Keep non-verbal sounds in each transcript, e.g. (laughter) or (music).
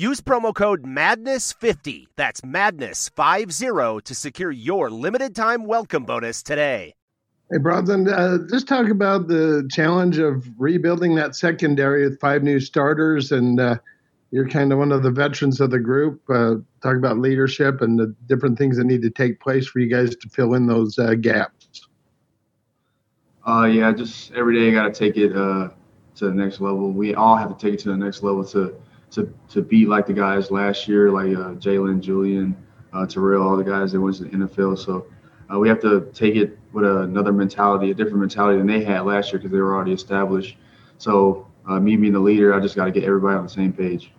Use promo code MADNESS50, that's MADNESS50, to secure your limited time welcome bonus today. Hey, Bronson, uh, just talk about the challenge of rebuilding that secondary with five new starters. And uh, you're kind of one of the veterans of the group. Uh, talk about leadership and the different things that need to take place for you guys to fill in those uh, gaps. Uh, yeah, just every day, got to take it uh, to the next level. We all have to take it to the next level to to to be like the guys last year, like uh, Jaylon, Julian, uh, Terrell, all the guys that went to the NFL. So uh, we have to take it with another mentality, a different mentality than they had last year because they were already established. So uh, me being the leader, I just got to get everybody on the same page.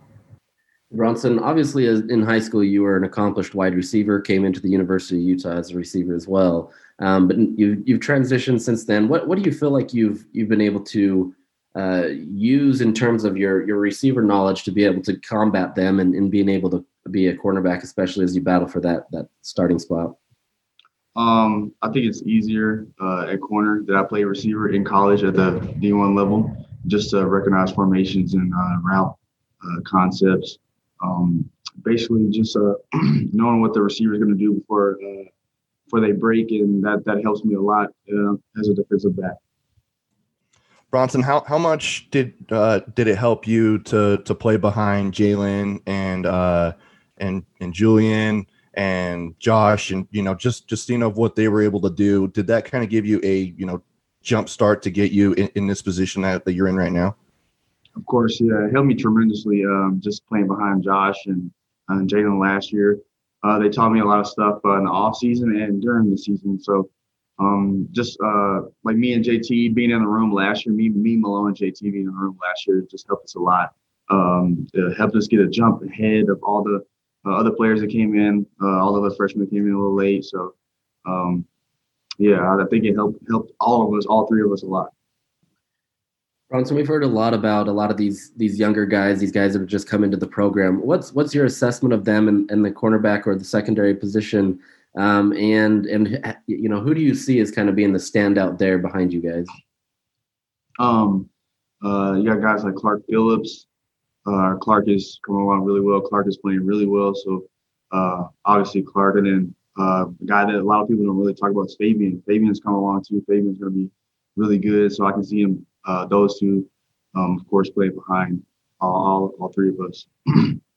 Bronson, obviously, as in high school, you were an accomplished wide receiver. Came into the University of Utah as a receiver as well, um, but you've you've transitioned since then. What what do you feel like you've you've been able to uh, use in terms of your your receiver knowledge to be able to combat them and, and being able to be a cornerback, especially as you battle for that that starting spot? Um, I think it's easier uh, at corner that I play receiver in college at the D1 level, just to recognize formations and uh, route uh, concepts. Um, basically, just uh, (clears throat) knowing what the receiver is going to do before uh, before they break, and that that helps me a lot as a defensive back. Bronson, how, how much did uh, did it help you to to play behind Jaylon and uh, and and Julian and Josh and you know just just seeing of what they were able to do? Did that kind of give you a you know jump start to get you in, in this position that, that you're in right now? Of course, yeah, it helped me tremendously. Um, just playing behind Josh and uh, Jaylon last year, uh, they taught me a lot of stuff uh, in the off season and during the season. So um, just uh, like me and JT being in the room last year, me, me, Malone, and JT being in the room last year just helped us a lot. Um, helped us get a jump ahead of all the uh, other players that came in, uh, all of us freshmen came in a little late. So, um, yeah, I think it helped helped all of us, all three of us, a lot. Bronson, we've heard a lot about a lot of these these younger guys, these guys that have just come into the program. What's what's your assessment of them in, in the cornerback or the secondary position? Um, and and you know, who do you see as kind of being the standout there behind you guys? Um, uh, you got guys like Clark Phillips. Uh, Clark is coming along really well. Clark is playing really well. So uh, obviously Clark, and then uh, a guy that a lot of people don't really talk about is Fabian. Fabian's coming along too. Fabian's going to be really good. So I can see him. Uh, those two, um, of course, play behind all, all, all three of us. (clears throat)